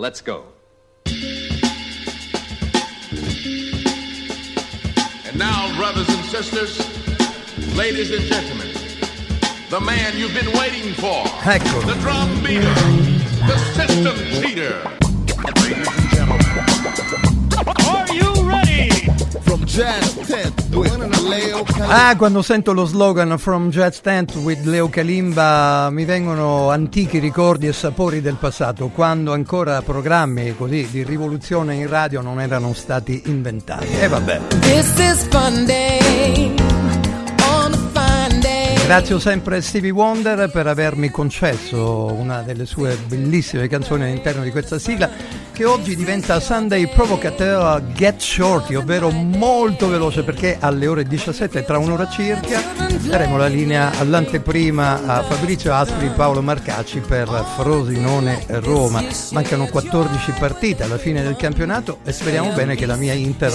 Let's go. And now, brothers and sisters, ladies and gentlemen, the man you've been waiting for. Ecco. The drum beater. The system cheater. Ah, quando sento lo slogan From Jazz Tent with Leo Kalimba mi vengono antichi ricordi e sapori del passato, quando ancora programmi così di rivoluzione in radio non erano stati inventati. E vabbè. This is fun day on a sempre Stevie Wonder per avermi concesso una delle sue bellissime canzoni all'interno di questa sigla che oggi diventa Sunday Provocateur Get Shorty, ovvero molto veloce perché alle ore 17, tra un'ora circa, daremo la linea all'anteprima a Fabrizio Aspri e Paolo Marcacci per Frosinone Roma. Mancano 14 partite alla fine del campionato e speriamo bene che la mia Inter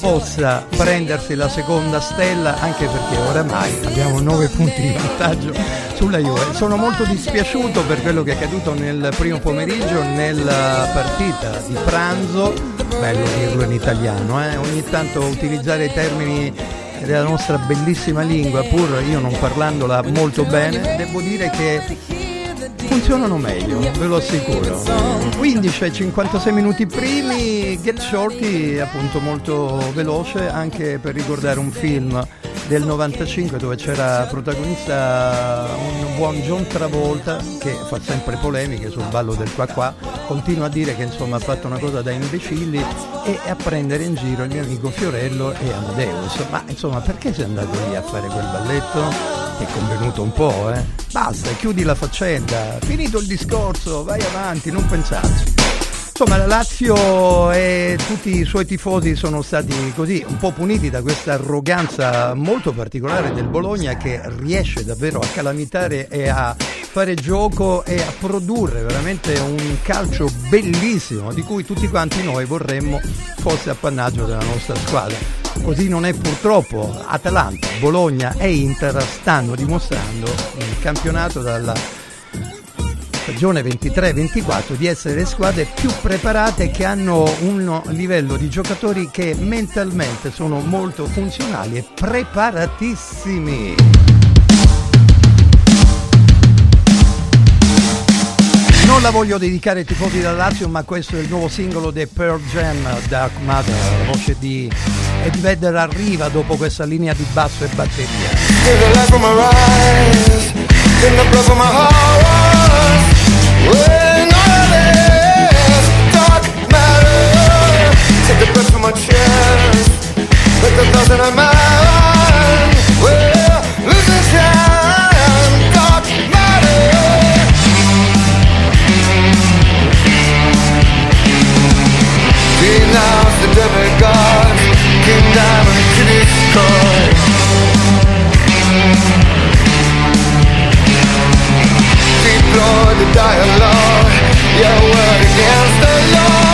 possa prendersi la seconda stella anche perché oramai abbiamo 9 punti di vantaggio sulla Juve. Sono molto dispiaciuto per quello che è accaduto nel primo pomeriggio nella partita di pranzo, bello dirlo in italiano, eh? ogni tanto utilizzare i termini della nostra bellissima lingua, pur io non parlandola molto bene, devo dire che funzionano meglio, ve lo assicuro. 15 ai 56 minuti primi, Get Shorty appunto molto veloce anche per ricordare un film del 95 dove c'era protagonista un buon John Travolta che fa sempre polemiche sul ballo del qua qua, continua a dire che insomma ha fatto una cosa da imbecilli e a prendere in giro il mio amico Fiorello e Amadeus. Ma insomma perché sei andato lì a fare quel balletto? Ti è convenuto un po', eh? Basta, chiudi la faccenda, finito il discorso, vai avanti, non pensarci. Insomma, la Lazio e tutti i suoi tifosi sono stati così un po' puniti da questa arroganza molto particolare del Bologna che riesce davvero a calamitare e a fare gioco e a produrre veramente un calcio bellissimo di cui tutti quanti noi vorremmo fosse appannaggio della nostra squadra. Così non è purtroppo. Atalanta, Bologna e Inter stanno dimostrando nel campionato dalla stagione 23-24 di essere le squadre più preparate che hanno un livello di giocatori che mentalmente sono molto funzionali e preparatissimi. Non la voglio dedicare ai tifosi della Lazio, ma questo è il nuovo singolo dei Pearl Jam, Dark Matter, voce di Eddie Vedder arriva dopo questa linea di basso e batteria. King Diamond to destroy. deploy the dialogue. Your word against the law.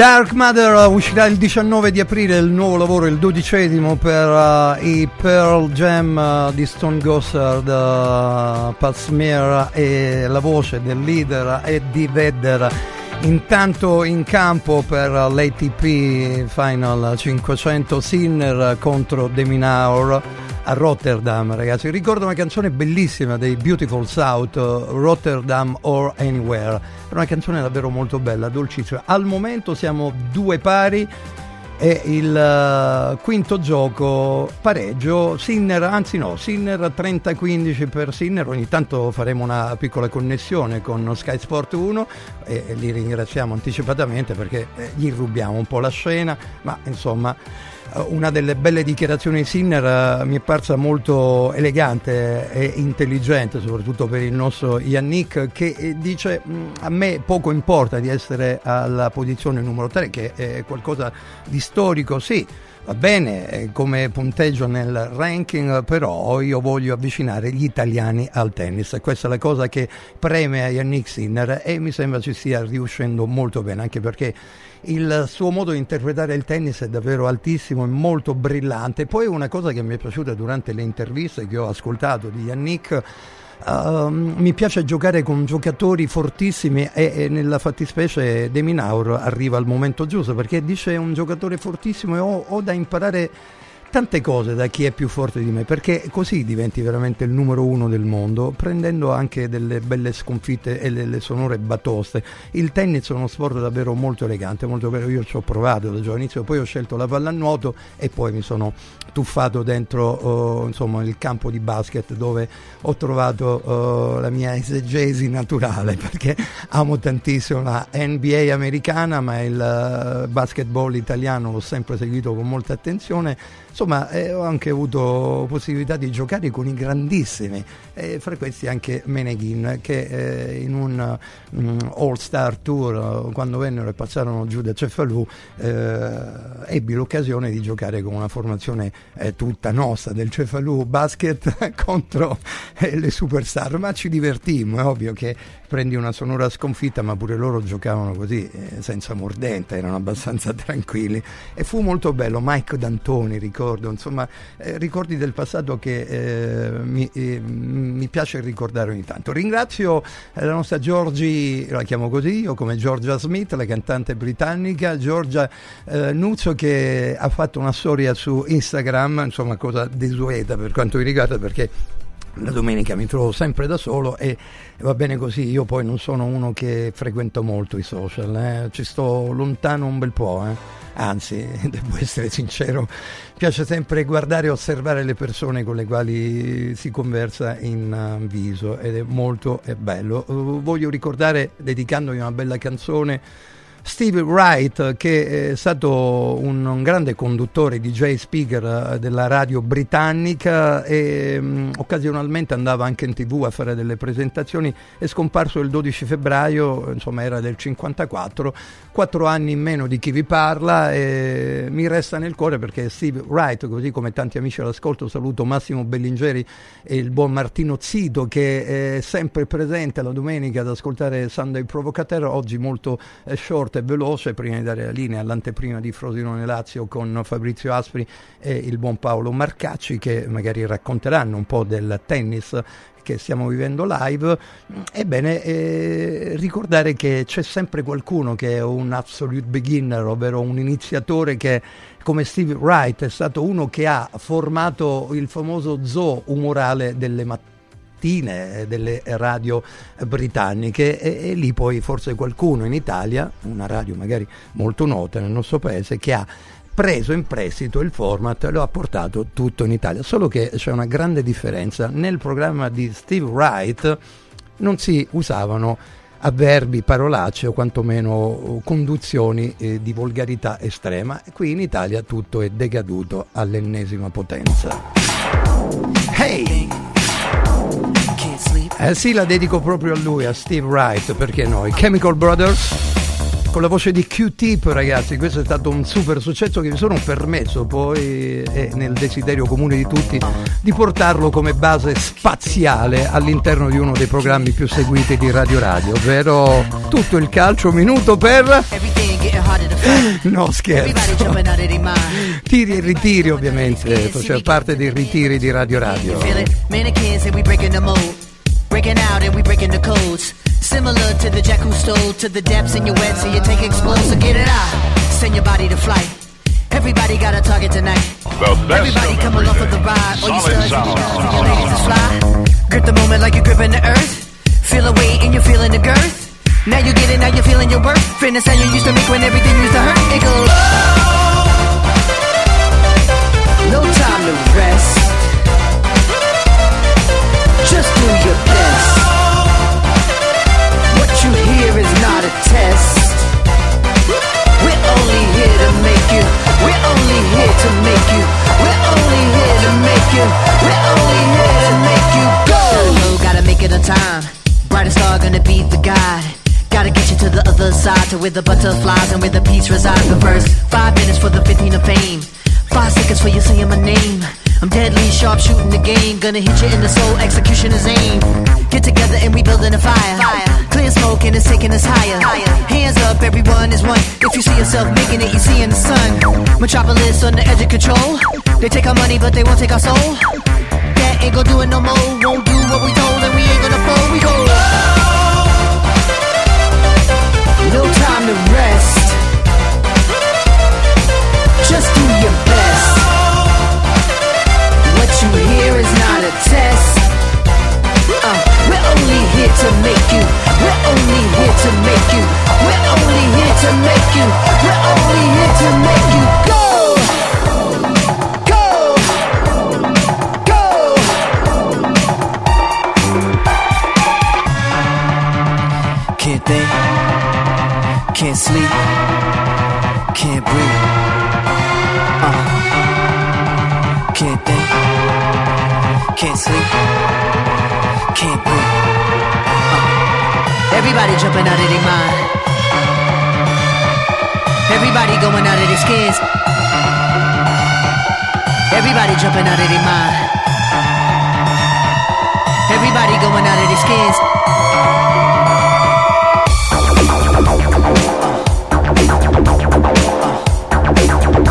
Dark Matter uscirà il 19 di aprile, il nuovo lavoro, il dodicesimo per uh, i Pearl Jam uh, di Stone Gossard, uh, Pat Smear e la voce del leader Eddie Vedder. Intanto in campo per l'ATP Final 500 Sinner contro Deminaur a Rotterdam, ragazzi. Ricordo una canzone bellissima dei Beautiful South, Rotterdam or Anywhere. È una canzone davvero molto bella, dolcissima. Al momento siamo due pari e il uh, quinto gioco pareggio Sinner, anzi no, Sinner 30-15 per Sinner, ogni tanto faremo una piccola connessione con Sky Sport 1 e, e li ringraziamo anticipatamente perché eh, gli rubiamo un po' la scena, ma insomma una delle belle dichiarazioni di Sinner uh, mi è parsa molto elegante e intelligente, soprattutto per il nostro Yannick, che eh, dice a me poco importa di essere alla posizione numero 3, che è qualcosa di storico, sì. Va bene come punteggio nel ranking, però io voglio avvicinare gli italiani al tennis. Questa è la cosa che preme a Yannick Sinner e mi sembra ci stia riuscendo molto bene, anche perché il suo modo di interpretare il tennis è davvero altissimo e molto brillante. Poi una cosa che mi è piaciuta durante le interviste che ho ascoltato di Yannick Uh, mi piace giocare con giocatori fortissimi e, e, nella fattispecie De Minaur arriva al momento giusto perché dice un giocatore fortissimo e ho, ho da imparare tante cose da chi è più forte di me, perché così diventi veramente il numero uno del mondo, prendendo anche delle belle sconfitte e delle sonore batoste. Il tennis è uno sport davvero molto elegante, molto bello. Io ci ho provato da giovanissimo, poi ho scelto la pallanuoto e poi mi sono tuffato dentro uh, insomma, il campo di basket dove ho trovato uh, la mia esegesi naturale, perché amo tantissimo la NBA americana, ma il uh, basketball italiano l'ho sempre seguito con molta attenzione insomma eh, ho anche avuto possibilità di giocare con i grandissimi e fra questi anche Meneghin che eh, in un um, All Star Tour quando vennero e passarono giù da Cefalù eh, ebbi l'occasione di giocare con una formazione eh, tutta nostra del Cefalù Basket contro eh, le superstar ma ci divertimmo è ovvio che prendi una sonora sconfitta, ma pure loro giocavano così, eh, senza mordente, erano abbastanza tranquilli. E fu molto bello, Mike D'Antoni, ricordo, insomma, eh, ricordi del passato che eh, mi, eh, mi, piace ricordare ogni tanto. Ringrazio eh, la nostra Giorgi, la chiamo così, io come Georgia Smith, la cantante britannica, Giorgia eh, Nuzzo che ha fatto una storia su Instagram, insomma, cosa desueta per quanto mi riguarda, perché la domenica mi trovo sempre da solo e va bene così, io poi non sono uno che frequenta molto i social, eh? ci sto lontano un bel po', eh? anzi devo essere sincero, piace sempre guardare e osservare le persone con le quali si conversa in uh, viso ed è molto è bello. Voglio ricordare, dedicandomi una bella canzone, Steve Wright, che è stato un, un grande conduttore, DJ speaker eh, della radio britannica e um, occasionalmente andava anche in tv a fare delle presentazioni, è scomparso il 12 febbraio, insomma era del 54, quattro anni in meno di chi vi parla e mi resta nel cuore perché Steve Wright, così come tanti amici all'ascolto, saluto Massimo Bellingeri e il buon Martino Zito che è sempre presente la domenica ad ascoltare Sunday Provocateur, oggi molto eh, short e veloce prima di dare la linea all'anteprima di Frosinone Lazio con Fabrizio Aspri e il buon Paolo Marcacci che magari racconteranno un po' del tennis che stiamo vivendo live, ebbene eh, ricordare che c'è sempre qualcuno che è un absolute beginner, ovvero un iniziatore che come Steve Wright è stato uno che ha formato il famoso zoo umorale delle mattine delle radio britanniche e, e, lì poi forse qualcuno in Italia, una radio magari molto nota nel nostro paese, che ha preso in prestito il format e lo ha portato tutto in Italia. Solo che c'è una grande differenza. Nel programma di Steve Wright non si usavano avverbi, parolacce o quantomeno conduzioni eh, di volgarità estrema. Qui in Italia tutto è decaduto all'ennesima potenza. Hey! Eh sì, la dedico proprio a lui, a Steve Wright, perché noi, Chemical Brothers con la voce di Q-Tip ragazzi questo è stato un super successo che mi sono permesso poi è nel desiderio comune di tutti di portarlo come base spaziale all'interno di uno dei programmi più seguiti di Radio Radio ovvero tutto il calcio minuto per no scherzo. Tiri e ritiri ovviamente faceva parte dei ritiri di Radio Radio. Breaking out and we breaking the codes Similar to the jack who stole to the depths in your wet, so you take explosive, get it out. Send your body to flight. Everybody got a target tonight. Everybody coming off for the ride. All you studs, your ladies is fly. Grip the moment like you're gripping the earth. Feel a weight and you're feeling the girth. Now you get it, now you're feeling your worth. Fitness how you used to make when everything used to hurt. It goes. No time to rest. Just do hear is not a test. We're only here to make you. We're only here to make you. We're only here to make you. We're only here to make you go. Gotta gotta make it on time. Brightest star gonna be the guide. Gotta get you to the other side, to where the butterflies and where the peace resides. But first, five minutes for the 15 of fame. Five seconds for you saying my name. I'm deadly sharp shooting the game. Gonna hit you in the soul, execution is aim. Get together and we building a fire. fire. Clear smoke and it's taking us higher. higher. Hands up, everyone is one. If you see yourself making it, you see in the sun. Metropolis on the edge of control. They take our money, but they won't take our soul. That ain't gonna do it no more. Won't do what we told, and we ain't gonna fold. We go. No time to rest. Just do your best you hear is not a test. Uh, we're only here to make you. We're only here to make you. We're only here to make you. We're only here to make you go. Go. Go. Can't think. Can't sleep. Can't breathe. Can't sleep, can't breathe. Uh. Everybody jumping out of their mind. Everybody going out of their skins. Everybody jumping out of their mind. Everybody going out of their skins.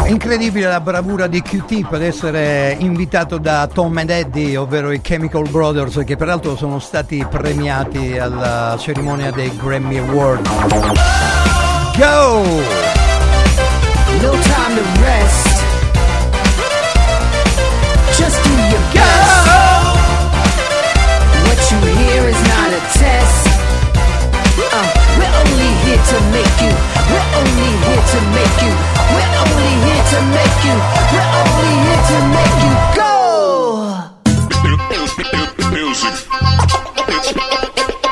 Incredibile la bravura di Q-Tip ad essere invitato da Tom and Eddie, ovvero i Chemical Brothers, che peraltro sono stati premiati alla cerimonia dei Grammy Award. Go! No time to rest. Just do your best. What you hear is not a test. We're only here to make you. We're only here to make you. We're only here to make you. We're only here to make you go. Music.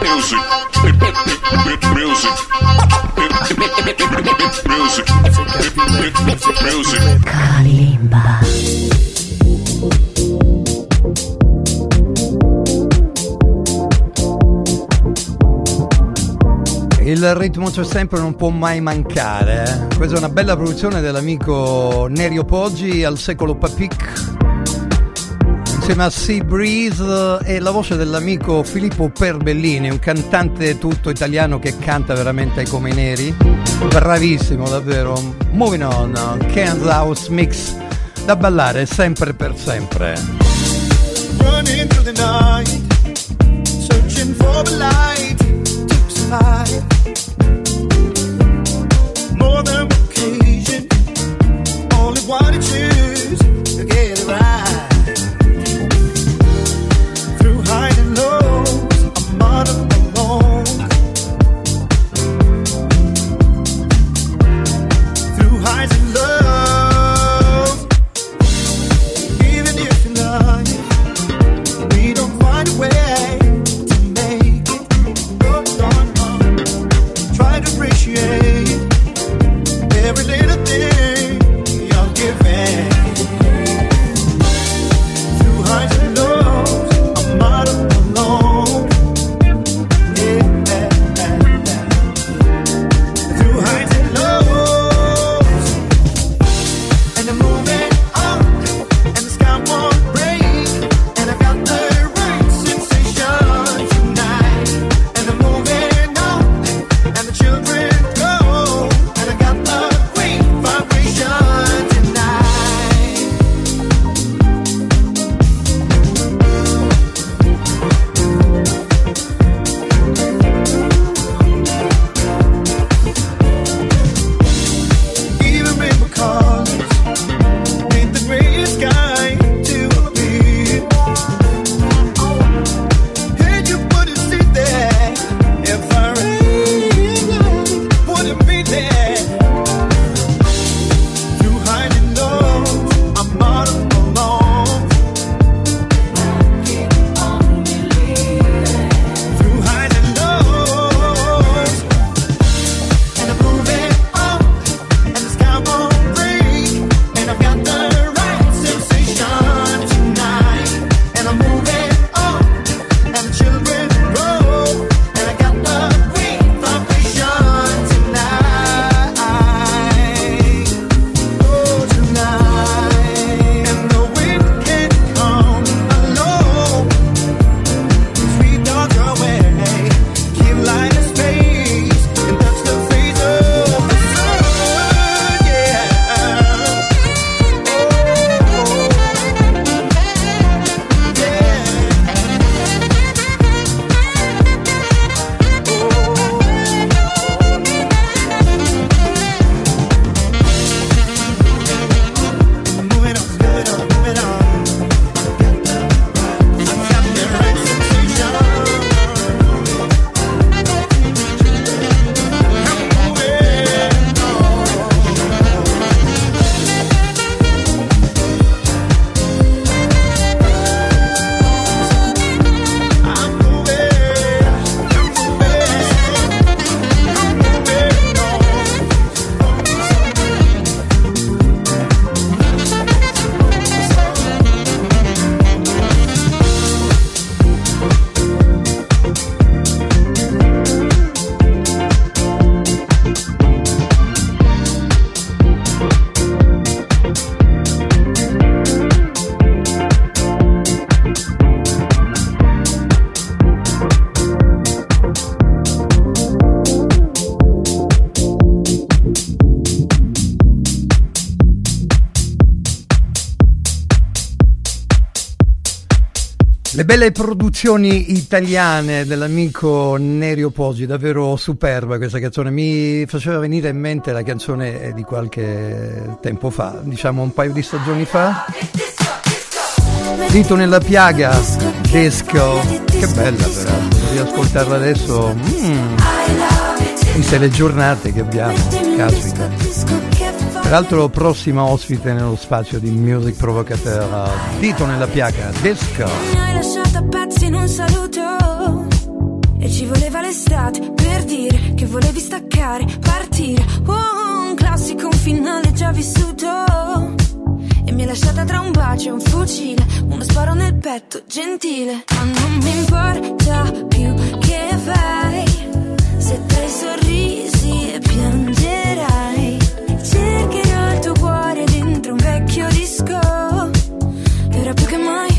Music. Music. Music. Kalimba. Il ritmo c'è sempre, non può mai mancare. Eh? Questa è una bella produzione dell'amico Nerio Poggi al secolo Papic insieme a Sea Breeze e la voce dell'amico Filippo Perbellini, un cantante tutto italiano che canta veramente come i neri. Bravissimo, davvero. Moving on, Kansas House Mix da ballare sempre per sempre. Running through the night, searching for the light survive. Belle produzioni italiane dell'amico Nerio Posi, davvero superba questa canzone. Mi faceva venire in mente la canzone di qualche tempo fa, diciamo un paio di stagioni fa. Dito nella piaga, disco. Che bella però, devi ascoltarla adesso. Mm, viste le giornate che abbiamo, caspita. Peraltro prossima ospite nello spazio di Music Provocateur, Dito nella piaga, disco. Mi hai lasciato a pezzi in un saluto E ci voleva l'estate per dire che volevi staccare, partire. Oh, un classico, un finale già vissuto. E mi hai lasciata tra un bacio e un fucile Uno sparo nel petto, gentile. Ma non mi importa più che fai Se dai sorrisi Cercherò il tuo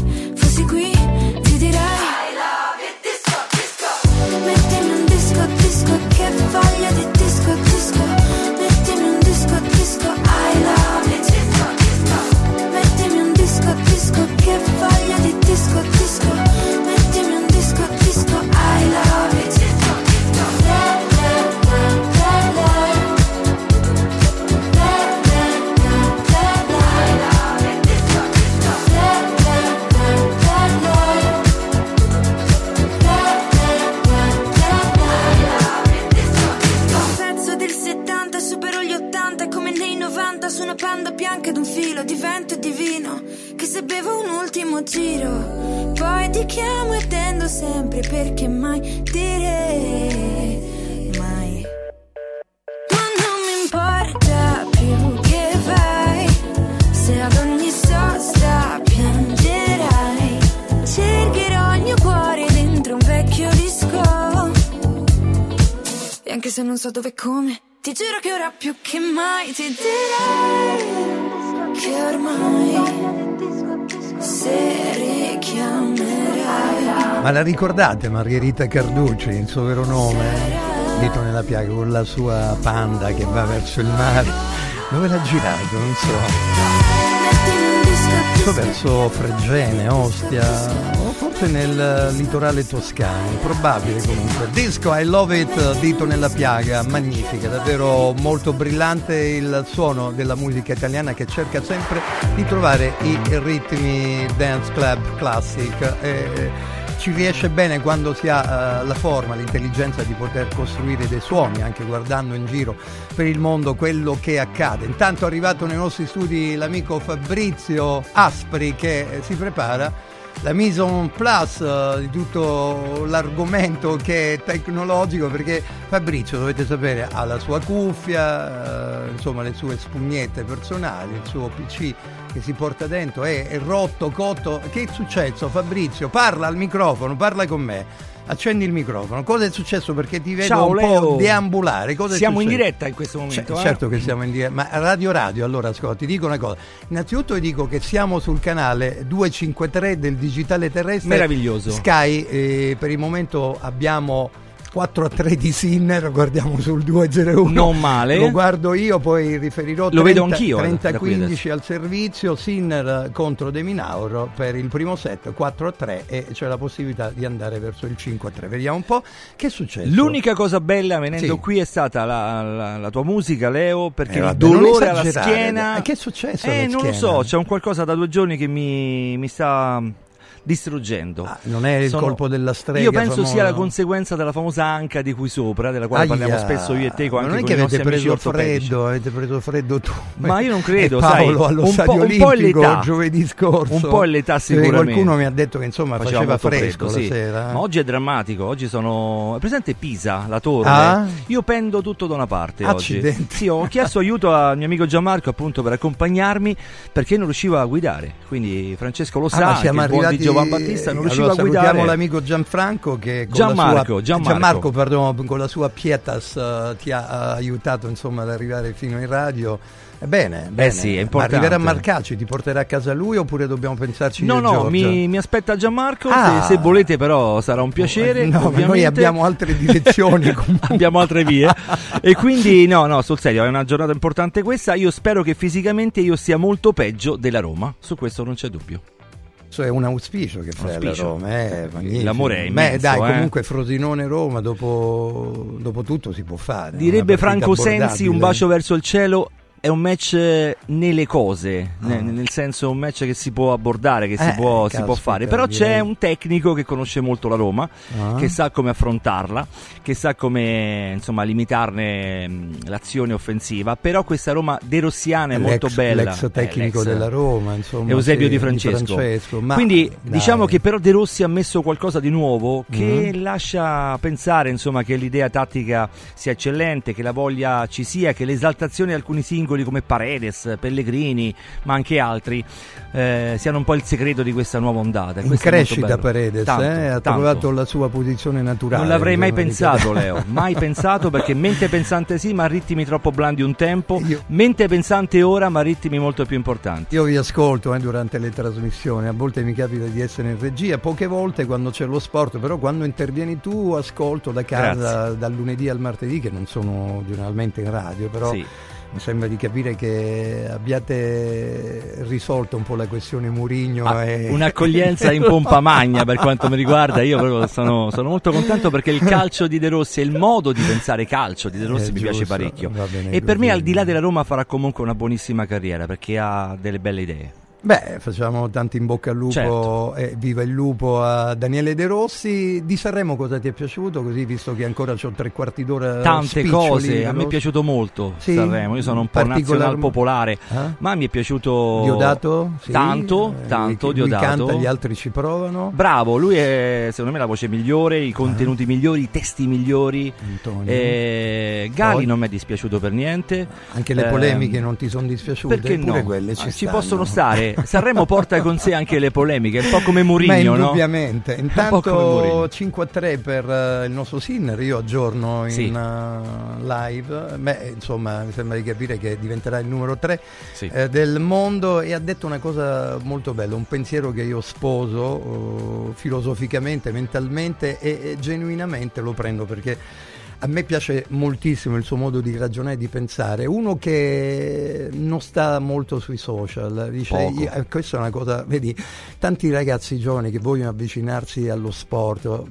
cuore dentro un l'ultimo giro. Poi ti chiamo e tendo sempre perché mai dire mai. Ma non mi importa più che vai, se ad ogni sosta piangerai. Cercherò il mio cuore dentro un vecchio disco. E anche se non so dove e come, ti giuro che ora più che mai ti direi che ormai se richiamerai. Ma la ricordate Margherita Carducci, il suo vero nome? Dito nella piaga, con la sua panda che va verso il mare. Dove l'ha girato? Non so. Sto verso Fregene, Ostia, forse nel litorale toscano, probabile comunque. Disco I Love It, dito nella piaga, magnifica, davvero molto brillante il suono della musica italiana che cerca sempre di trovare i ritmi dance club classic. E, ci riesce bene quando si ha eh, la forma, l'intelligenza di poter costruire dei suoni, anche guardando in giro per il mondo quello che accade. Intanto è arrivato nei nostri studi l'amico Fabrizio Aspri che eh, si prepara la mise en place eh, di tutto l'argomento che è tecnologico perché Fabrizio dovete sapere ha la sua cuffia eh, insomma le sue spugnette personali il suo pc che si porta dentro è, è rotto cotto. Che è successo Fabrizio? Parla al microfono parla con me accendi il microfono cosa è successo perché ti vedo Ciao, un Leo. po' deambulare Cosa Siamo in diretta in questo momento. C- eh? certo che siamo in diretta, ma Radio Radio, allora ascolta, ti dico una cosa. Innanzitutto vi dico che siamo sul canale 253 del digitale terrestre. Meraviglioso. Sky, eh, per il momento abbiamo 4 a 3 di Sinner, guardiamo sul 201. Non male. Lo guardo io, poi riferirò Lo vedo anch'io, eh, 30 da qui 15 al servizio, Sinner contro De Minauro per il primo set 4 a 3 e c'è la possibilità di andare verso il 5 a 3. Vediamo un po' che è successo. L'unica cosa bella venendo Sì. qui è stata la, la- la tua musica, Leo, perché Eh, il vabbè, non dolore alla schiena. Eh, che è successo Eh, non lo schiena? so, c'è un qualcosa da due giorni che mi, mi sta distruggendo. Ah, non è il colpo della strega Io penso famosa? sia la conseguenza della famosa anca di qui sopra, della quale parliamo Aia, spesso io e te, ma non è che avete preso freddo, avete preso freddo tu. Ma io non credo, Paolo sai, allo un stadio po'- po' olimpico l'età. giovedì scorso. Un po' l'età sicuramente. Qualcuno mi ha detto che insomma faceva, molto fresco, sì. la sera. eh. Ma oggi è drammatico, oggi sono... È presente Pisa, la torre? Ah? Io pendo tutto da una parte Accidenti. oggi. Sì, ho chiesto aiuto al mio amico Gianmarco appunto per accompagnarmi perché non riuscivo a guidare. Quindi Francesco lo Ah, sa, siamo arrivati Giovan Battista non riusciva allora, a guidare. salutiamo l'amico Gianfranco che con Gianmarco, la sua Gianmarco. Gianmarco, perdono, con la sua pietas eh, ti ha eh, aiutato insomma ad arrivare fino in radio. Ebbene, bene. sì, è Ma arriverà Marcacci, ti porterà a casa lui oppure dobbiamo pensarci No, no, mi, mi aspetta Gianmarco. Ah. Se, se volete, però, sarà un piacere. No, noi abbiamo altre direzioni abbiamo altre vie. e quindi, no, no, sul serio, è una giornata importante questa. Io spero che fisicamente io sia molto peggio della Roma. Su questo non c'è dubbio. Questo è un auspicio che fai alla Auspicio. Roma, eh, magnifico. L'amore è Beh, immenso, dai, eh. comunque Frosinone-Roma dopo, dopo tutto si può fare. Direbbe Franco Sensi, un bacio verso il cielo. È un match eh, nelle cose, Ah. ne- nel senso un match che si può abbordare, che si, Eh, può, si può fare. Però c'è un tecnico che conosce molto la Roma, Ah. che sa come affrontarla, che sa come insomma limitarne mh, l'azione offensiva. Però questa Roma derossiana è molto L'ex- bella. L'ex Eh, tecnico l'ex- della Roma, insomma. Eusebio sì, Di Francesco. ma Quindi dai. diciamo che però De Rossi ha messo qualcosa di nuovo che Mhm. lascia pensare insomma, che l'idea tattica sia eccellente, che la voglia ci sia, che l'esaltazione di alcuni singoli come Paredes, Pellegrini, ma anche altri eh, siano un po' il segreto di questa nuova ondata. In questo crescita. Paredes, Tanto, eh, ha tanto. trovato la sua posizione naturale. Non l'avrei mai insomma, pensato, Leo. Mai pensato perché mente pensante sì, ma ritmi troppo blandi un tempo. Io- Mente pensante ora, ma ritmi molto più importanti. Io vi ascolto eh, durante le trasmissioni, a volte mi capita di essere in regia, poche volte quando c'è lo sport, però quando intervieni tu ascolto da casa Grazie. dal lunedì al martedì, che non sono generalmente in radio, però Sì. Mi sembra di capire che abbiate risolto un po' la questione Murigno Ah, e... Un'accoglienza in pompa magna per quanto mi riguarda, io proprio sono, sono molto contento perché il calcio di De Rossi e il modo di pensare calcio di De Rossi Eh, mi piace giusto, parecchio. va bene E per me al di là della Roma farà comunque una buonissima carriera perché ha delle belle idee. Beh, facciamo tanti in bocca al lupo Certo. e viva il lupo a Daniele De Rossi. Di Sanremo cosa ti è piaciuto? Così, visto che ancora ho tre quarti d'ora Tante cose, a me è piaciuto molto Sì? Sanremo, io sono un po' nazional popolare, Eh? ma mi è piaciuto Diodato? Sì. tanto, Eh, tanto lui Diodato. canta, gli altri ci provano. Bravo, lui è secondo me la voce migliore, i contenuti migliori, i testi migliori. Antonio. Eh, Gali non mi è dispiaciuto per niente. Anche le Ehm, polemiche non ti sono dispiaciute? Perché Pure no? quelle ci, Ah, stanno. possono stare. Sanremo porta con sé anche le polemiche, un po' come Mourinho, no? come Intanto Mourinho. 5 a 3 per eh, il nostro Sinner, io aggiorno in Sì. eh, live. Beh, insomma, mi sembra di capire che diventerà il numero 3 Sì. eh, del mondo e ha detto una cosa molto bella, un pensiero che io sposo filosoficamente, mentalmente e, e genuinamente lo prendo perché a me piace moltissimo il suo modo di ragionare e di pensare. Uno che non sta molto sui social, dice, io- eh, questa è una cosa, vedi, tanti ragazzi giovani che vogliono avvicinarsi allo sport.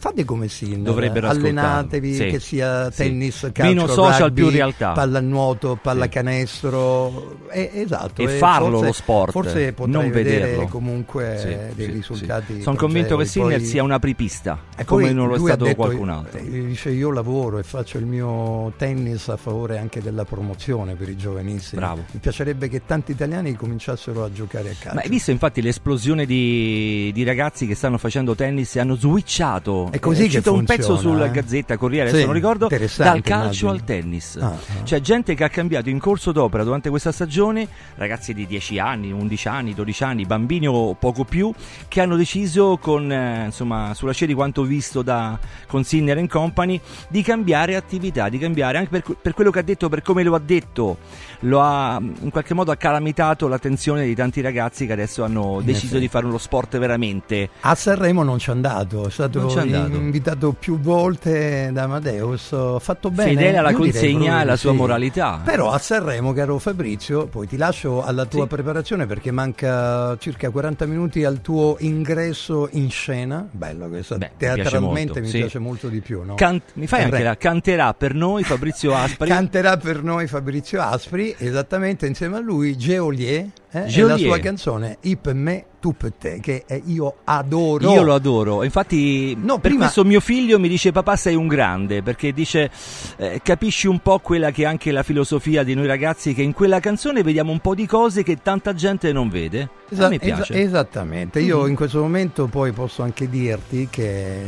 Fate come Sinner, Dovrebbero allenatevi, sì. che sia Sì. tennis, calcio, Meno social, rugby, più realtà. pallanuoto, Sì. pallacanestro, eh, esatto. E eh, farlo forse- lo sport, Forse potrai non vedere vederlo. comunque Sì, eh, dei sì, risultati. sì. Sono convinto che. Sinner sia un apripista, e come poi non lo è stato detto, qualcun altro. eh, Dice io lavoro e faccio il mio tennis a favore anche della promozione per i giovanissimi. Bravo. Mi piacerebbe che tanti italiani cominciassero a giocare a calcio. Ma hai visto infatti l'esplosione di, di ragazzi che stanno facendo tennis e hanno switchato? È così È che uscito un pezzo funziona, sulla eh? Gazzetta Corriere, Sì, adesso non ricordo, dal calcio immagino. al tennis. Ah, ah. C'è gente che ha cambiato in corso d'opera durante questa stagione, ragazzi di 10 anni, 11 anni, 12 anni, bambini o poco più, che hanno deciso con, eh, insomma, sulla scia di quanto visto da con and Company, di cambiare attività, di cambiare anche per, per quello che ha detto, per come lo ha detto, lo ha in qualche modo ha calamitato l'attenzione di tanti ragazzi che adesso hanno In deciso effetti. di fare uno sport veramente. A Sanremo non ci è andato, è stato Andato. invitato più volte da Amadeus, ho fatto bene. Fedele alla consegna e alla sua sì. moralità. Però a Sanremo, caro Fabrizio, poi ti lascio alla tua Sì. preparazione perché manca circa 40 minuti al tuo ingresso in scena. Bello questo, Beh, mi piace teatralmente molto, mi sì. piace molto di più. No? Can- mi fai Eh, anche la canterà per noi Fabrizio Aspari. Canterà per noi Fabrizio Aspri, esattamente insieme a lui Geolier, eh, e la sua canzone I per me, tu per te, che io adoro. Io lo adoro, infatti No, per prima- questo mio figlio mi dice papà sei un grande, perché dice eh, capisci un po' quella che è anche la filosofia di noi ragazzi, che in quella canzone vediamo un po' di cose che tanta gente non vede. Esa- esa- esattamente, io Mhm. in questo momento poi posso anche dirti che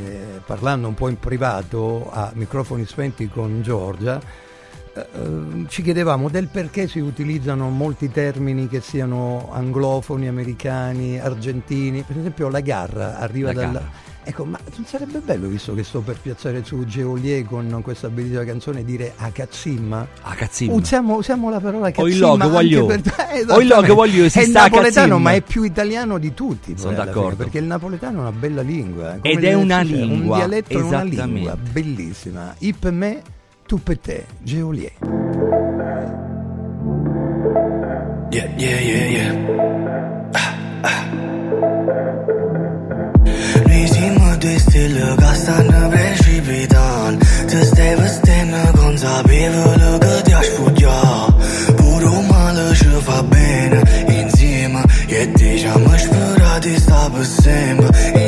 parlando un po' in privato a microfoni spenti con Giorgia, eh, ci chiedevamo del perché si utilizzano molti termini che siano anglofoni, americani, argentini, per esempio la garra arriva La dal... garra. Ecco, ma non sarebbe bello, visto che sto per piazzare su Geolier con questa bellissima canzone, dire Akazzimma? Ah, cazzino. Usiamo, usiamo la parola O il cazzimma logo voglio. per- Eh, O il logo esattamente. voglio, si È sta napoletano cazzimma. ma è più italiano di tutti Sono d'accordo. fine, perché il napoletano è una bella lingua eh, Ed è una essere, lingua, un dialetto è una lingua bellissima I per me tu per te Geolier Yeah, yeah, yeah, yeah. Risimo due stelle che stanno precipitando Ti stai vestendo consapevole che ti ha sfuggito Pure un male ci fa bene insieme E diciamo sperati sta per sempre insieme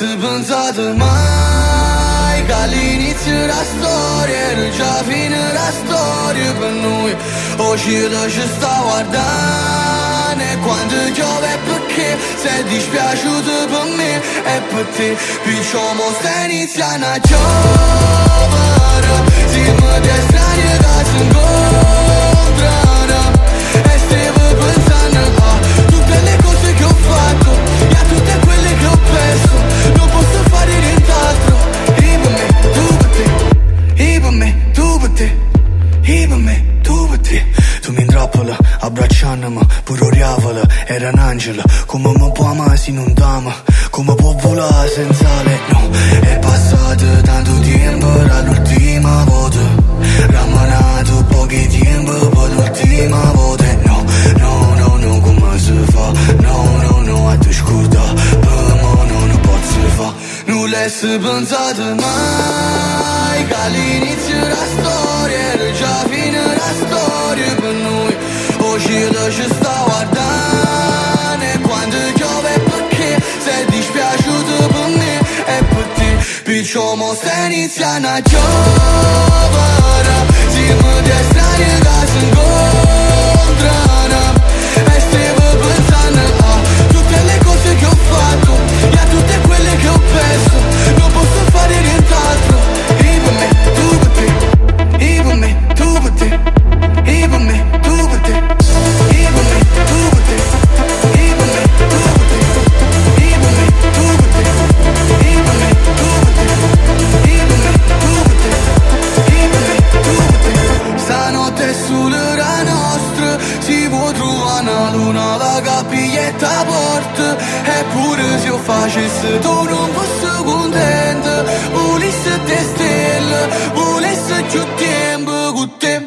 Non l'hai pensato mai Che all'inizio la storia Era già fine la storia per noi Oggi ci sta guardando E quando piove è perché Sei dispiaciuto per me E per te. Piccio mo sta iniziando a giovere Siamo due strani che si incontrano E stavo pensando a Tutte le perso Non posso fare nient'altro. I per me, tu per te. I per me, tu per te. I per me, tu per te. Tu mi intrappola, abbracciandomi Pure oriavola, era un angelo Come mi può amare se non t'ama. Come può volare senza lei, no È passato tanto tempo dall'ultima volta. Ramanato pochi tempo per l'ultima volta. No, no, no, no, come avessi pensato mai va Nu laisse bânzadă mai. Ca l'inițiu la storia Era già fine la storia pe noi. O gilă și stau a dane Quando piove perché? Se dispiaciuto piaciută pe mine E pe te Piciomo se inizia una giovara Zimă de strani da sunt gol. 自就发誓死都容不是孤单的，无力是 destin 了，无力是注定不固定。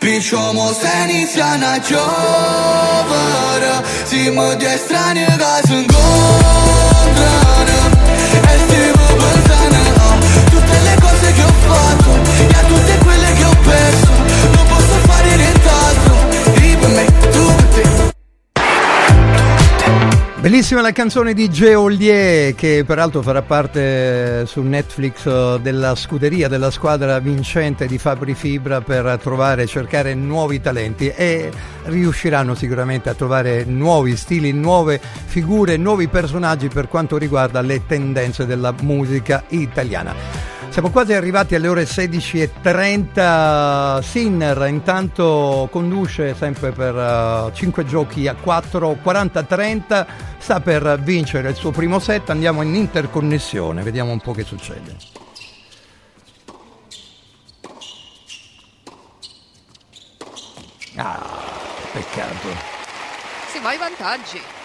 Pričamo se nic ja na čovara, si mă de strane ga sunt gondrană, este mă băzană, tutte le cose che ho fatto, e a tutte quelle che ho perso. Bellissima la canzone di Geolier che peraltro farà parte su Netflix eh, della scuderia della squadra vincente di Fabri Fibra per trovare e cercare nuovi talenti e riusciranno sicuramente a trovare nuovi stili, nuove figure, nuovi personaggi per quanto riguarda le tendenze della musica italiana. Siamo quasi arrivati alle ore 16.30. Sinner intanto conduce sempre per 5 giochi a 4, 40-30. Sta per vincere il suo primo set. Andiamo in interconnessione, vediamo un po' che succede. Ah, peccato. Si va ai vantaggi.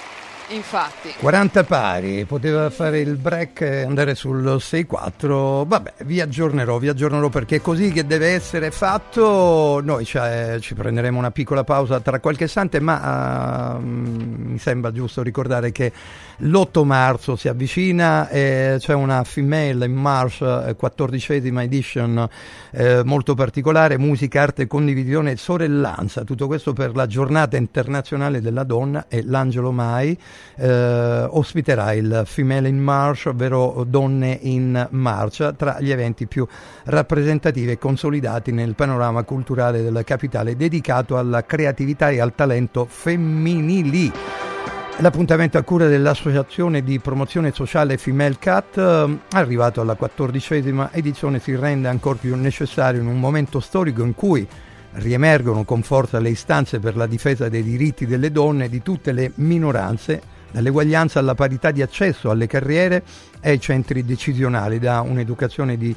Infatti. 40 pari, poteva fare il break e andare sul 6-4. Vabbè, vi aggiornerò, vi aggiornerò perché è così che deve essere fatto. Noi cioè, ci prenderemo una piccola pausa tra qualche istante, ma uh, mi sembra giusto ricordare che l'8 marzo si avvicina e c'è una Female in March, eh, 14esima edition, eh, molto particolare, musica, arte, condivisione e sorellanza. Tutto questo per la giornata internazionale della donna e l'Angelo Mai eh, ospiterà il Female in March, ovvero Donne in Marcia, tra gli eventi più rappresentativi e consolidati nel panorama culturale della capitale dedicato alla creatività e al talento femminili. L'appuntamento a cura dell'Associazione di Promozione Sociale Female Cat, eh, arrivato alla quattordicesima edizione, si rende ancora più necessario in un momento storico in cui riemergono con forza le istanze per la difesa dei diritti delle donne e di tutte le minoranze, dall'eguaglianza alla parità di accesso alle carriere e ai centri decisionali, da un'educazione di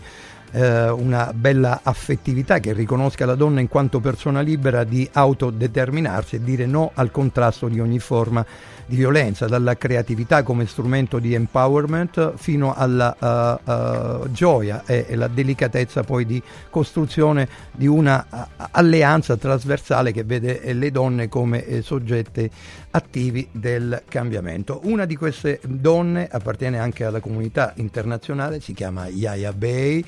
eh, una bella affettività che riconosca la donna in quanto persona libera di autodeterminarsi e dire no al contrasto di ogni forma di violenza, dalla creatività come strumento di empowerment fino alla uh, uh, gioia e, e, la delicatezza poi di costruzione di una uh, alleanza trasversale che vede le donne come eh, soggetti attivi del cambiamento. Una di queste donne appartiene anche alla comunità internazionale, si chiama Yaya Bey.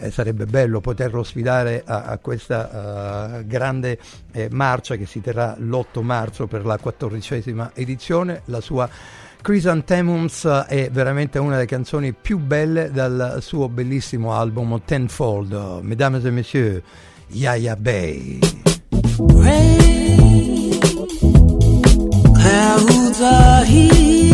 Eh, sarebbe bello poterlo sfidare a, a questa uh, grande eh, marcia che si terrà l'8 marzo per la quattordicesima edizione. La sua Chrysanthemums è veramente una delle canzoni più belle dal suo bellissimo album Tenfold. Mesdames et messieurs, Yaya Bay. Rain, clouds are here.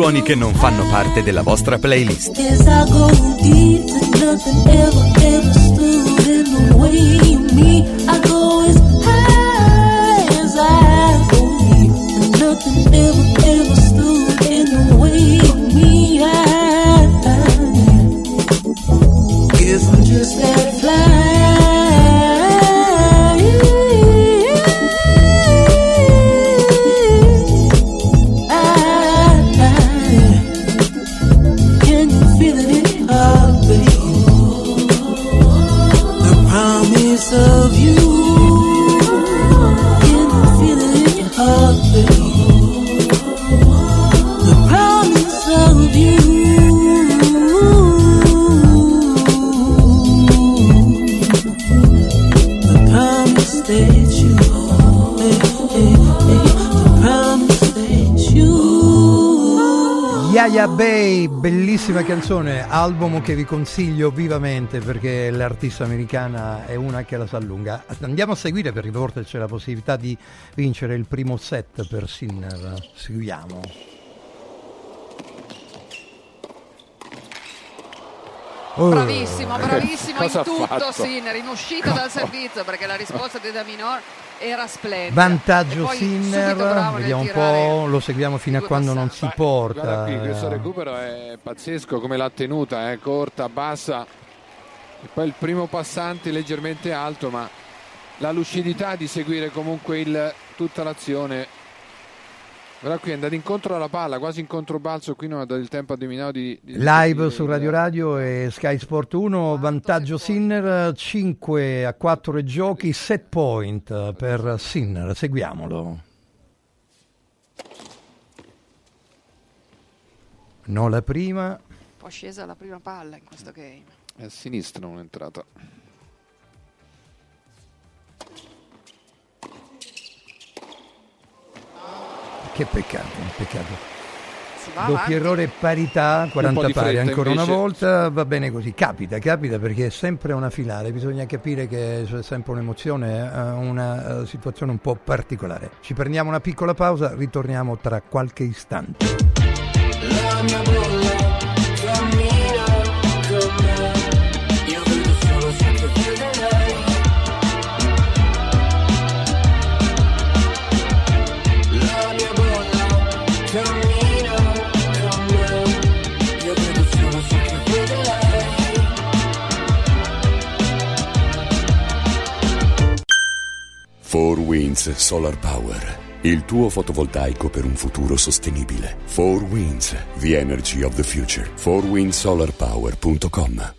Suoni che non fanno parte della vostra playlist. Yaya Bay, bellissima canzone, album che vi consiglio vivamente perché l'artista americana è una che la sa lunga. Andiamo a seguire perché volte c'è la possibilità di vincere il primo set per Sinner. Seguiamo. Oh. Bravissimo, bravissimo in tutto fatto? Sinner, in uscita dal servizio perché la risposta di Da Minor era splendida. Vantaggio Sinner, vediamo un po', lo seguiamo fino a quando non si porta. Guarda qui, questo recupero è pazzesco come l'ha tenuta, è corta, bassa. E poi il primo passante leggermente alto, ma la lucidità di seguire comunque il- tutta l'azione. Guarda qui è andato incontro alla palla, quasi in controbalzo, qui non ha dato il tempo a Dominao di, di Live di- su Radio Radio e Sky Sport 1, vantaggio Sinner, 5 a 4 giochi, set point per Sinner, seguiamolo. No la prima, Un po' scesa la prima palla in questo game. È a sinistra non che peccato, peccato. Si va Doppio avanti. errore parità, 40 di pari fretta, ancora una invece. volta, va bene così, capita, capita perché è sempre una finale, bisogna capire che c'è sempre un'emozione, eh, una eh, situazione un po' particolare. Ci prendiamo una piccola pausa, ritorniamo tra qualche istante. La mia bolla 4 Winds Solar Power. Il tuo fotovoltaico per un futuro sostenibile. 4 Winds, the energy of the future. 4windsolarpower.com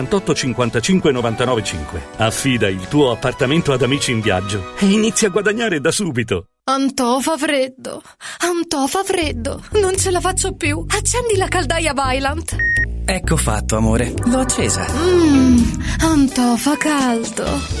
55 99 5. Affida il tuo appartamento ad Amici in Viaggio e inizia a guadagnare da subito. Antò fa freddo, Antò fa freddo, non ce la faccio più. Accendi la caldaia Vylant. Ecco fatto, amore. L'ho accesa. Mmm, Antò fa caldo.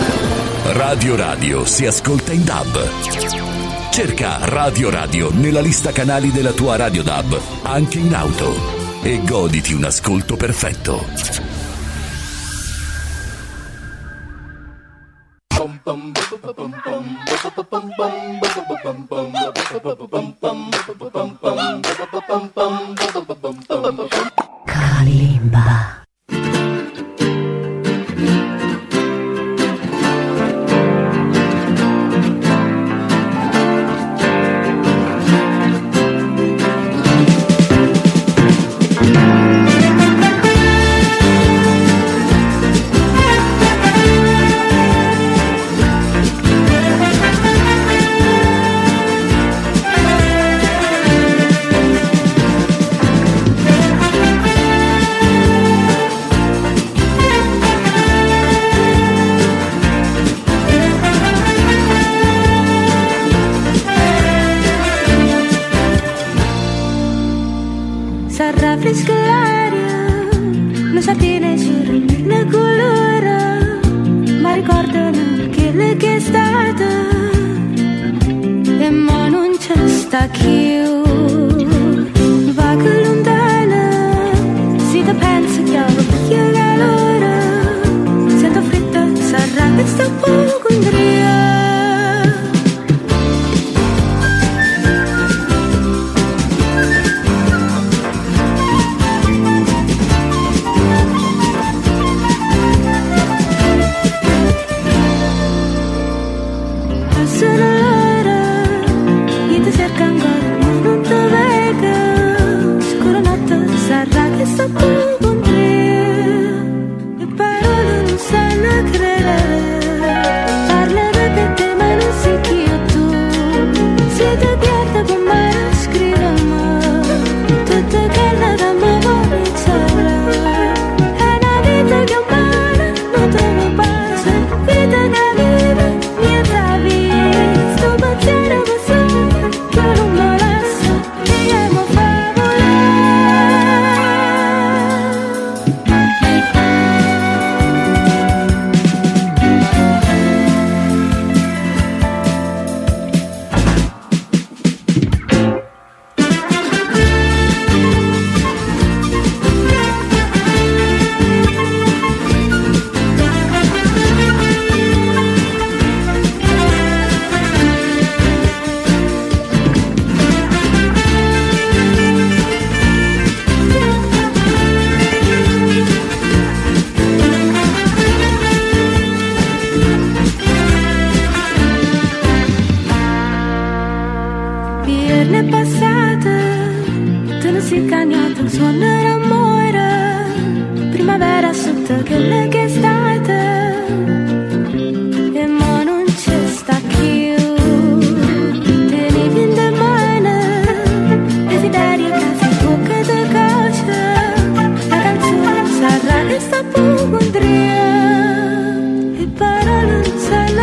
Radio Radio si ascolta in DAB. Cerca Radio Radio nella lista canali della tua Radio DAB, anche in auto. E goditi un ascolto perfetto. Kalimba.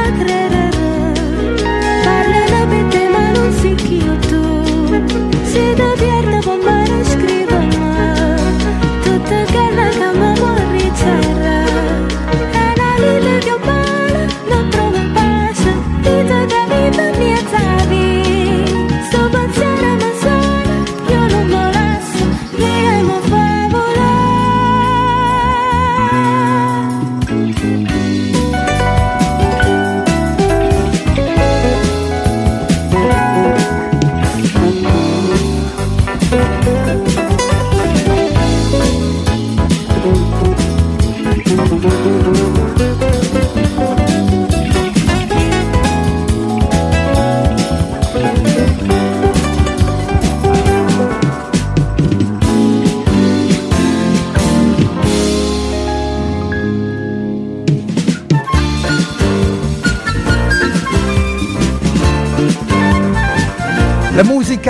Sai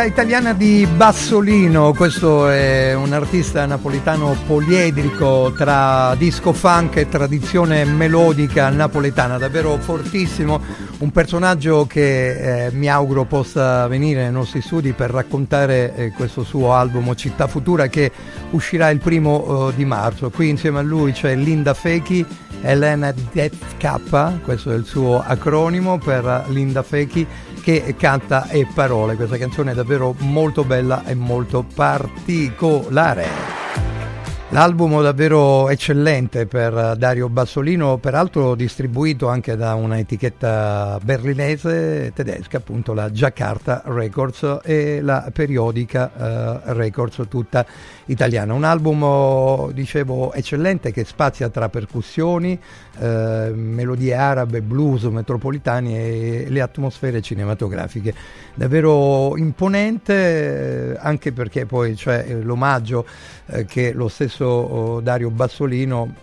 italiana di Bassolino, questo è un artista napoletano poliedrico tra disco funk e tradizione melodica napoletana, davvero fortissimo, un personaggio che eh, mi auguro possa venire nei nostri studi per raccontare eh, questo suo album Città Futura che uscirà il primo eh, di marzo. Qui insieme a lui c'è Linda Fechi, Elena Death K, questo è il suo acronimo per Linda Fechi che canta e parole. Questa canzone è davvero molto bella e molto particolare. L'album davvero eccellente per Dario Bassolino, peraltro distribuito anche da una etichetta berlinese tedesca, appunto la Jakarta Records e la periodica eh, Records tutta italiana. Un album, dicevo, eccellente che spazia tra percussioni, eh, melodie arabe, blues, metropolitani e le atmosfere cinematografiche. Davvero imponente, eh, anche perché poi c'è eh, l'omaggio eh, che lo stesso oh, Dario Bassolino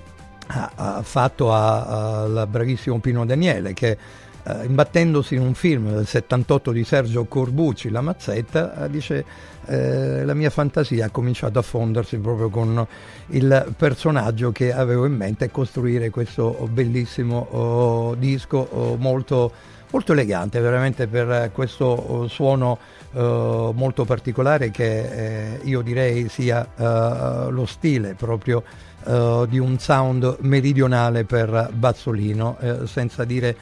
ha, ha fatto al bravissimo Pino Daniele che eh, imbattendosi in un film del 78 di Sergio Corbucci, La Mazzetta, eh, dice eh, la mia fantasia ha cominciato a fondersi proprio con il personaggio che avevo in mente e costruire questo bellissimo oh, disco oh, molto, molto elegante, veramente per questo oh, suono eh, molto particolare che eh, io direi sia eh, lo stile proprio eh, di un sound meridionale per Bazzolino, eh, senza dire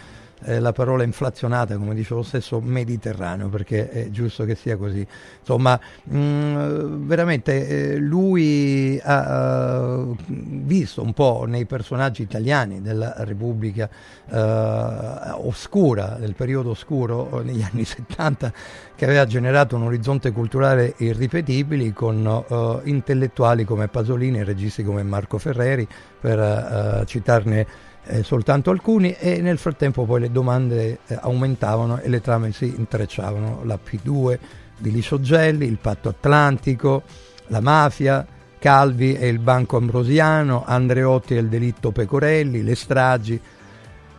eh, la parola inflazionata, come dice lo stesso Mediterraneo, perché è giusto che sia così. Insomma, mh, veramente eh, lui ha uh, visto un po' nei personaggi italiani della Repubblica uh, oscura, del periodo oscuro negli anni 70, che aveva generato un orizzonte culturale irripetibile con uh, intellettuali come Pasolini e registi come Marco Ferreri, per citarne eh, soltanto alcuni e nel frattempo poi le domande eh, aumentavano e le trame si intrecciavano, la P2 di Licio Gelli, il patto atlantico, la mafia, Calvi e il banco ambrosiano, Andreotti e il delitto Pecorelli, le stragi,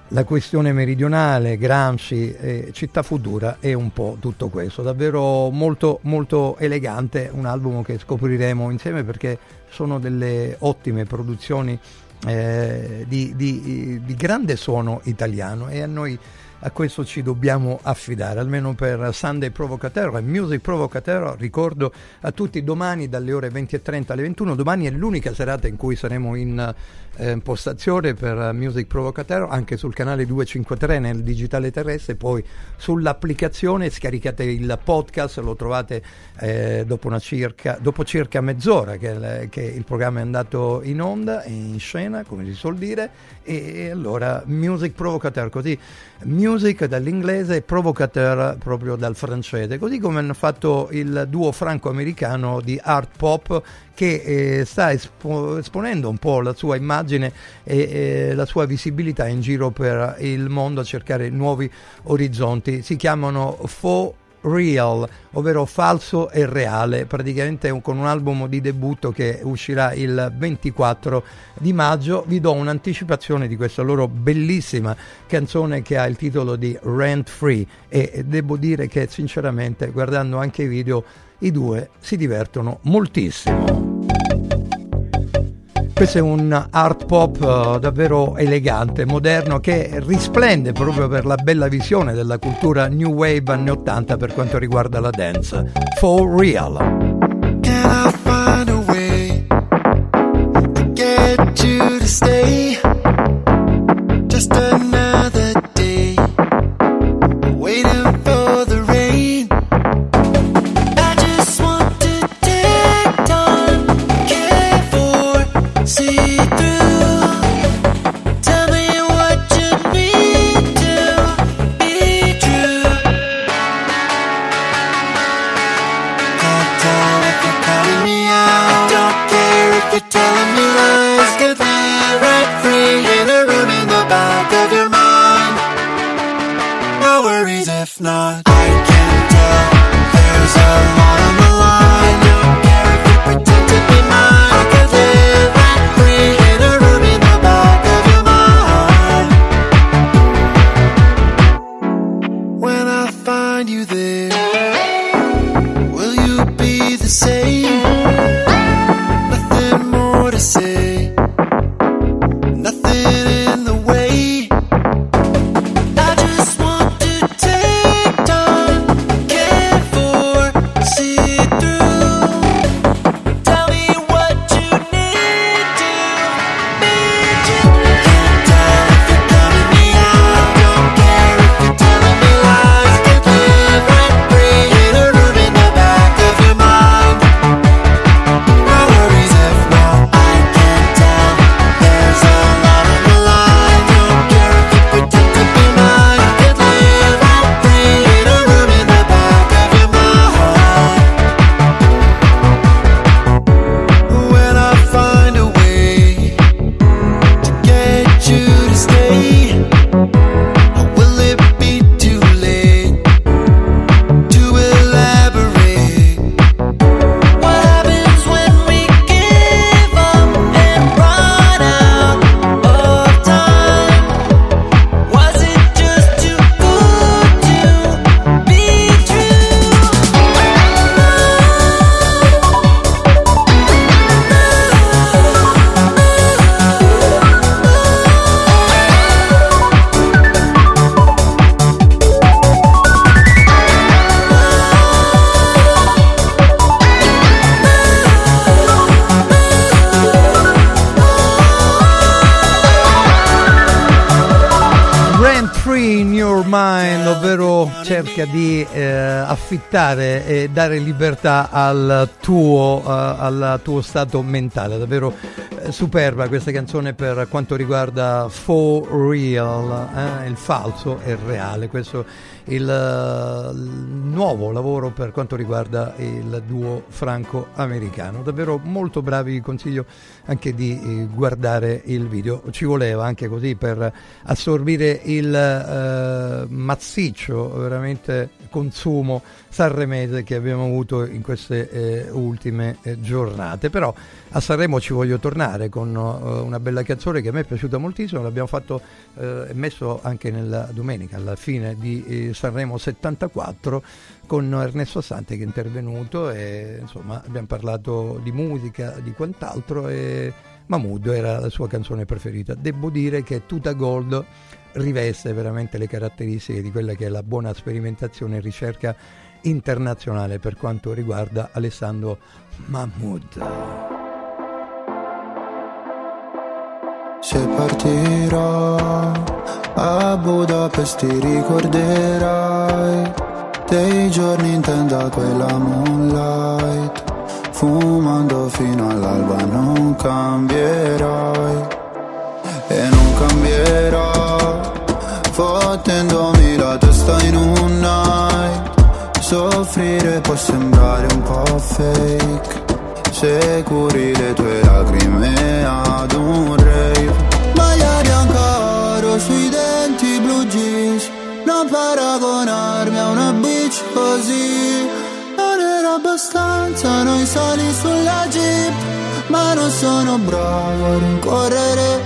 la questione meridionale, Gramsci, eh, Città Futura e un po' tutto questo. Davvero molto, molto elegante, un album che scopriremo insieme perché sono delle ottime produzioni eh, di, di, di, grande suono italiano e a noi a questo ci dobbiamo affidare, almeno per Sunday Provocateur e Music Provocateur. Ricordo a tutti domani dalle ore 20.30 alle 21, domani è l'unica serata in cui saremo in eh, postazione per Music Provocateur, anche sul canale 253 nel digitale terrestre, poi sull'applicazione scaricate il podcast, lo trovate eh, dopo, circa, dopo circa mezz'ora che, che il programma è andato in onda, in scena, come si suol dire, e allora Music Provocateur, così music dall'inglese e provocateur proprio dal francese, così come hanno fatto il duo franco-americano di art pop che eh, sta espo- esponendo un po' la sua immagine e eh, la sua visibilità in giro per il mondo a cercare nuovi orizzonti. Si chiamano Faux Real, ovvero falso e reale, praticamente con un album di debutto che uscirà il 24 di maggio. Vi do un'anticipazione di questa loro bellissima canzone che ha il titolo di Rent Free e devo dire che sinceramente guardando anche i video i due si divertono moltissimo. Questo è un art pop eh, davvero elegante, moderno, che risplende proprio per la bella visione della cultura new wave anni 80 per quanto riguarda la dance. For real. Find a affittare e dare libertà al tuo, eh, al tuo stato mentale. Davvero eh, superba questa canzone per quanto riguarda For Real, eh, il falso e il reale. Questo il, eh, il nuovo lavoro per quanto riguarda il duo franco-americano. Davvero molto bravi, vi consiglio anche di eh, guardare il video. Ci voleva anche così per assorbire il eh, massiccio veramente consumo sanremese che abbiamo avuto in queste eh, ultime eh, giornate. Però a Sanremo ci voglio tornare con eh, una bella canzone che a me è piaciuta moltissimo, l'abbiamo fatto e messo anche nella domenica alla fine di eh, Sanremo 74 con Ernesto Sante che è intervenuto e insomma abbiamo parlato di musica, di quant'altro e Mahmood era la sua canzone preferita. Devo dire che Tuta Gold riveste veramente le caratteristiche di quella che è la buona sperimentazione e ricerca internazionale per quanto riguarda Alessandro Mahmood. Se partirò a Budapest ti ricorderai. Dei giorni in tenda quella moonlight. Fumando fino all'alba non cambierai. E non cambierò Fottendomi la testa in un night. Soffrire può sembrare un po' fake. Se curi le tue lacrime ad un rave. Maglia bianca oro sui denti blu jeans. Non paragonarmi a una bitch così. Non era abbastanza noi sali sulla jeep, ma non sono bravo a rincorrere.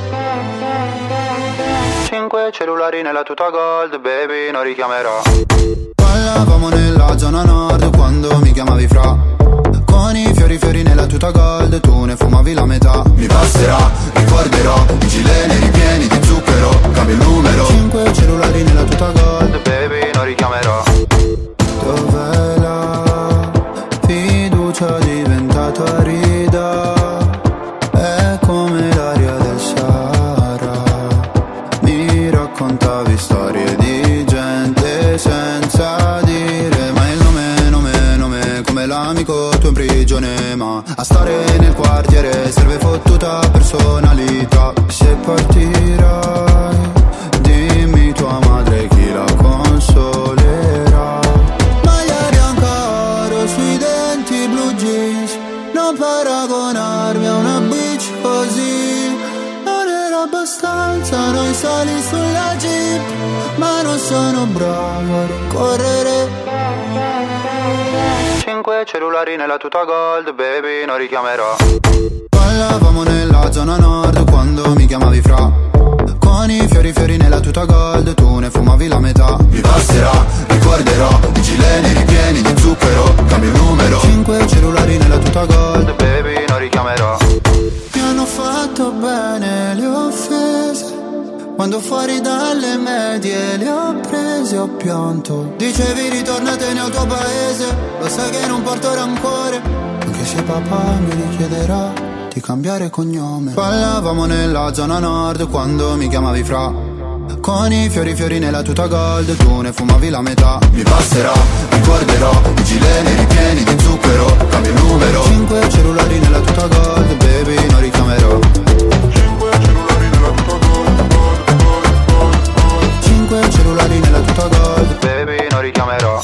Cinque cellulari nella tuta gold, baby, non richiamerò. Ballavamo nella zona nord quando mi chiamavi fra. Con i fiori fiori nella tuta gold, tu ne fumavi la metà. Mi passerà, ricorderò, i gileni ripieni di zucchero, cambio il numero. Cinque cellulari nella tuta gold, baby, non richiamerò. Dov'è zona nord quando mi chiamavi fra. Con i fiori fiori nella tuta gold Tu ne fumavi la metà. Mi passerà, ricorderò I gileni ripieni di zucchero. Cambio il numero. Cinque cellulari nella tuta gold Baby non richiamerò. Cinque cellulari nella tuta gold Baby non richiamerò.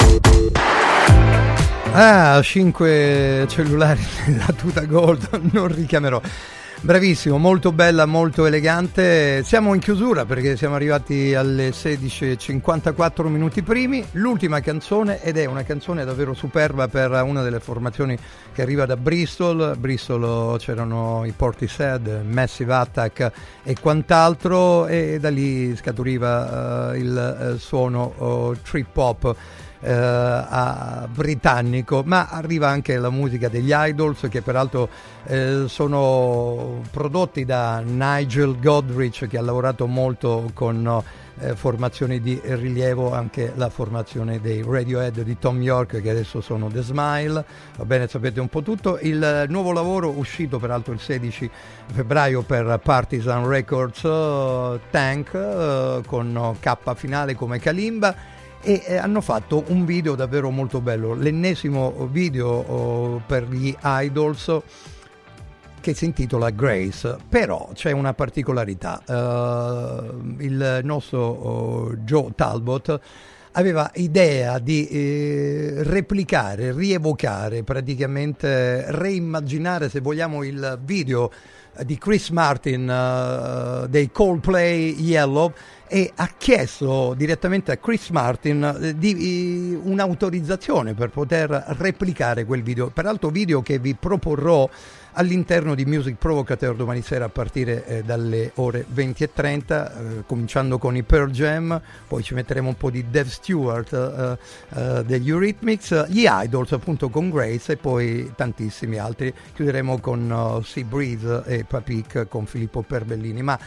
Ah, 5 cellulari nella tuta gold, non richiamerò. Bravissimo, molto bella, molto elegante. Siamo in chiusura perché siamo arrivati alle 16.54 minuti primi. L'ultima canzone ed è una canzone davvero superba per una delle formazioni che arriva da Bristol. Bristol c'erano i Portishead, Massive Attack e quant'altro e da lì scaturiva uh, il uh, suono uh, trip hop. A britannico, ma arriva anche la musica degli Idols che peraltro uh, sono prodotti da Nigel Godrich che ha lavorato molto con uh, formazioni di rilievo, anche la formazione dei Radiohead di Tom York che adesso sono The Smile, va bene sapete un po' tutto, il nuovo lavoro uscito peraltro il 16 febbraio per Partisan Records Tank con K finale come Kalimba e eh, hanno fatto un video davvero molto bello, l'ennesimo video oh, per gli idols che si intitola Grace, però c'è una particolarità, uh, il nostro uh, Joe Talbot aveva idea di eh, replicare, rievocare, praticamente reimmaginare se vogliamo il video di Chris Martin uh, dei Coldplay Yellow e ha chiesto direttamente a Chris Martin eh, di, eh, un'autorizzazione per poter replicare quel video, peraltro video che vi proporrò all'interno di Music Provocateur domani sera a partire eh, dalle ore 20.30, eh, cominciando con i Pearl Jam, poi ci metteremo un po' di Dev Stewart eh, eh degli Eurythmics, gli Idols appunto con Grace e poi tantissimi altri. Chiuderemo con uh, Sea Breeze e Papik con Filippo Perbellini. Ma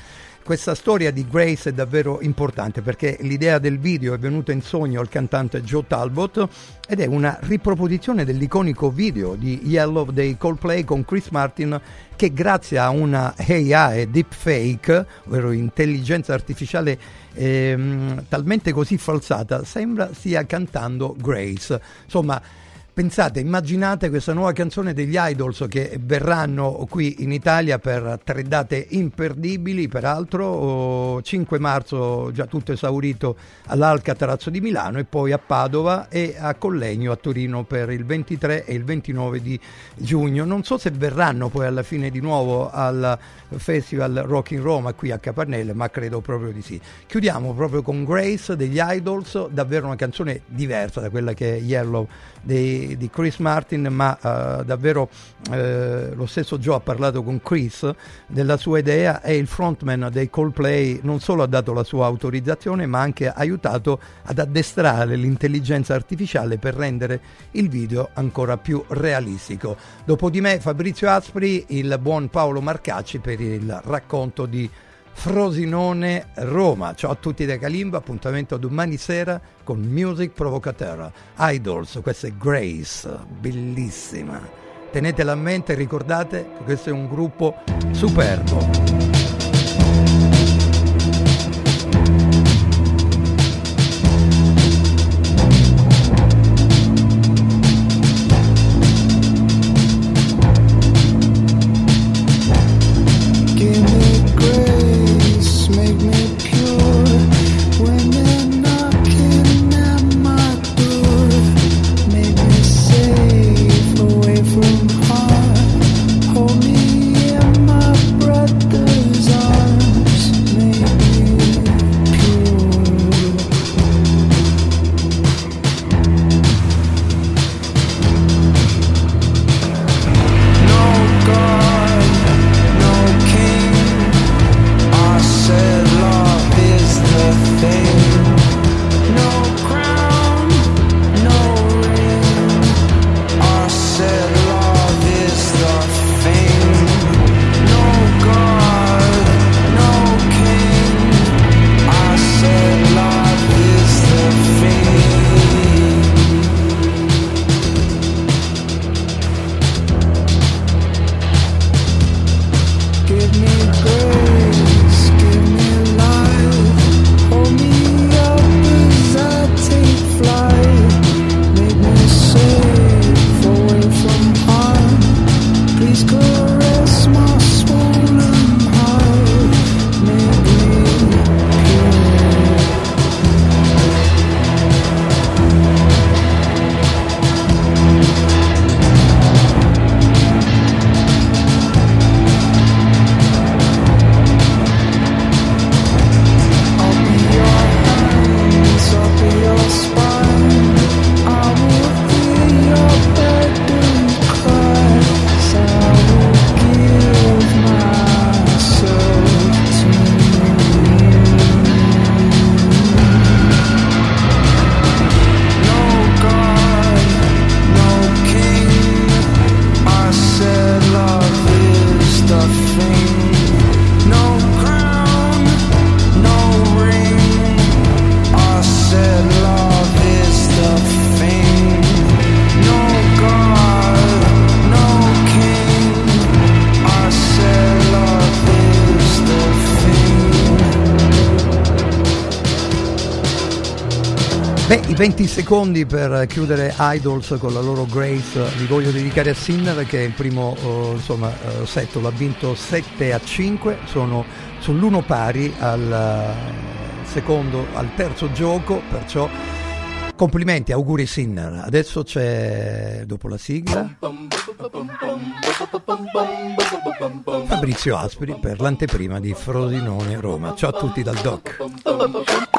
questa storia di Grace è davvero importante perché l'idea del video è venuta in sogno al cantante Joe Talbot ed è una riproposizione dell'iconico video di Yellow dei Coldplay con Chris Martin che grazie a una AI deepfake, ovvero intelligenza artificiale ehm, talmente così falsata, sembra stia cantando Grace. Insomma, Pensate, immaginate questa nuova canzone degli Idols che verranno qui in Italia per tre date imperdibili, peraltro 5 marzo già tutto esaurito all'Alcatraz di Milano e poi a Padova e a Collegno a Torino per il 23 e il 29 di giugno. Non so se verranno poi alla fine di nuovo al Festival Rock in Roma qui a Capannelle, ma credo proprio di sì. Chiudiamo proprio con Grace degli Idols, davvero una canzone diversa da quella che Yellow dei, di Chris Martin, ma uh, davvero uh, lo stesso Joe ha parlato con Chris della sua idea e il frontman dei Coldplay non solo ha dato la sua autorizzazione, ma anche aiutato ad addestrare l'intelligenza artificiale per rendere il video ancora più realistico. Dopo di me Fabrizio Aspri, il buon Paolo Marcacci per il racconto di Frosinone Roma. Ciao a tutti da Kalimba, appuntamento domani sera con Music Provocateur. Idols, questa è Grace, bellissima. Tenetela a mente e ricordate che questo è un gruppo superbo. 20 secondi per chiudere Idols con la loro Grace li voglio dedicare a Sinner che il primo uh, insomma, uh, setto l'ha vinto 7 a 5, sono sull'uno pari al uh, secondo, al terzo gioco, perciò complimenti, auguri Sinner. Adesso c'è, dopo la sigla, Fabrizio Aspri per l'anteprima di Frosinone Roma. Ciao a tutti dal Doc.